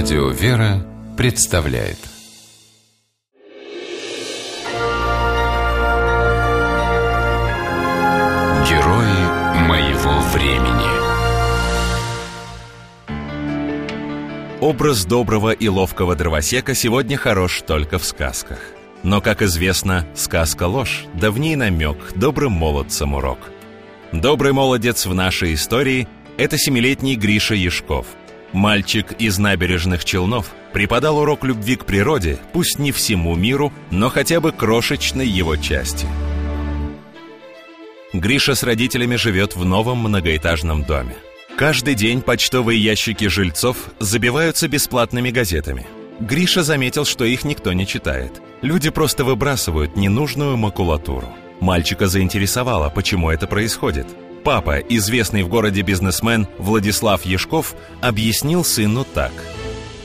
Радио «Вера» представляет Герои моего времени Образ доброго и ловкого дровосека сегодня хорош только в сказках. Но, как известно, сказка ложь, да в ней намек, добрым молодцам урок. Добрый молодец в нашей истории – это семилетний Гриша Яшков – Мальчик из набережных Челнов преподал урок любви к природе, пусть не всему миру, но хотя бы крошечной его части. Гриша с родителями живет в новом многоэтажном доме. Каждый день почтовые ящики жильцов забиваются бесплатными газетами. Гриша заметил, что их никто не читает. Люди просто выбрасывают ненужную макулатуру. Мальчика заинтересовало, почему это происходит – Папа, известный в городе бизнесмен Владислав Ешков, объяснил сыну так.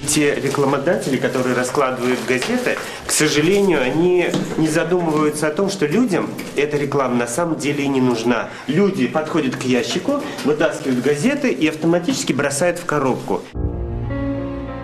Те рекламодатели, которые раскладывают газеты, к сожалению, они не задумываются о том, что людям эта реклама на самом деле и не нужна. Люди подходят к ящику, вытаскивают газеты и автоматически бросают в коробку.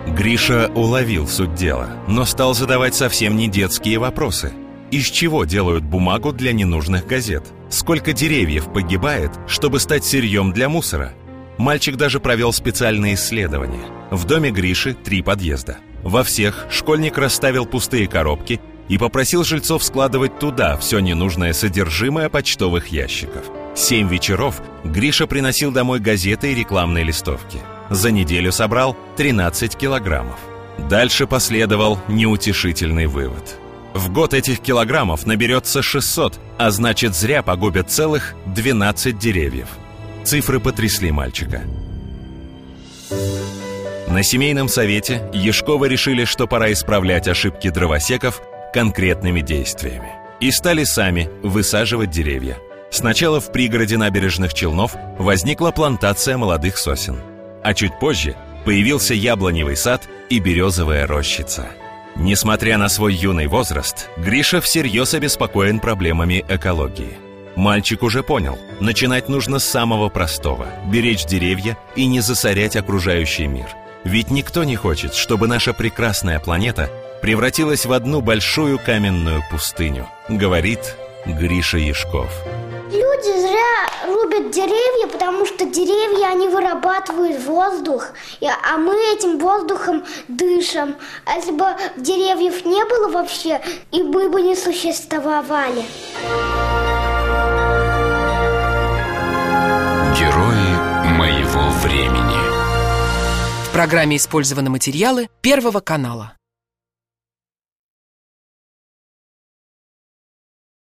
Гриша уловил суть дела, но стал задавать совсем не детские вопросы – из чего делают бумагу для ненужных газет? Сколько деревьев погибает, чтобы стать сырьем для мусора? Мальчик даже провел специальные исследования. В доме Гриши три подъезда. Во всех школьник расставил пустые коробки и попросил жильцов складывать туда все ненужное содержимое почтовых ящиков. Семь вечеров Гриша приносил домой газеты и рекламные листовки. За неделю собрал 13 килограммов. Дальше последовал неутешительный вывод – в год этих килограммов наберется 600, а значит зря погубят целых 12 деревьев. Цифры потрясли мальчика. На семейном совете Ешковы решили, что пора исправлять ошибки дровосеков конкретными действиями. И стали сами высаживать деревья. Сначала в пригороде набережных Челнов возникла плантация молодых сосен. А чуть позже появился яблоневый сад и березовая рощица – Несмотря на свой юный возраст, Гриша всерьез обеспокоен проблемами экологии. Мальчик уже понял, начинать нужно с самого простого – беречь деревья и не засорять окружающий мир. Ведь никто не хочет, чтобы наша прекрасная планета превратилась в одну большую каменную пустыню, говорит Гриша Яшков. Люди зря рубят деревья, потому что деревья, они вырабатывают воздух, а мы этим воздухом дышим. А если бы деревьев не было вообще, и мы бы не существовали. Герои моего времени. В программе использованы материалы Первого канала.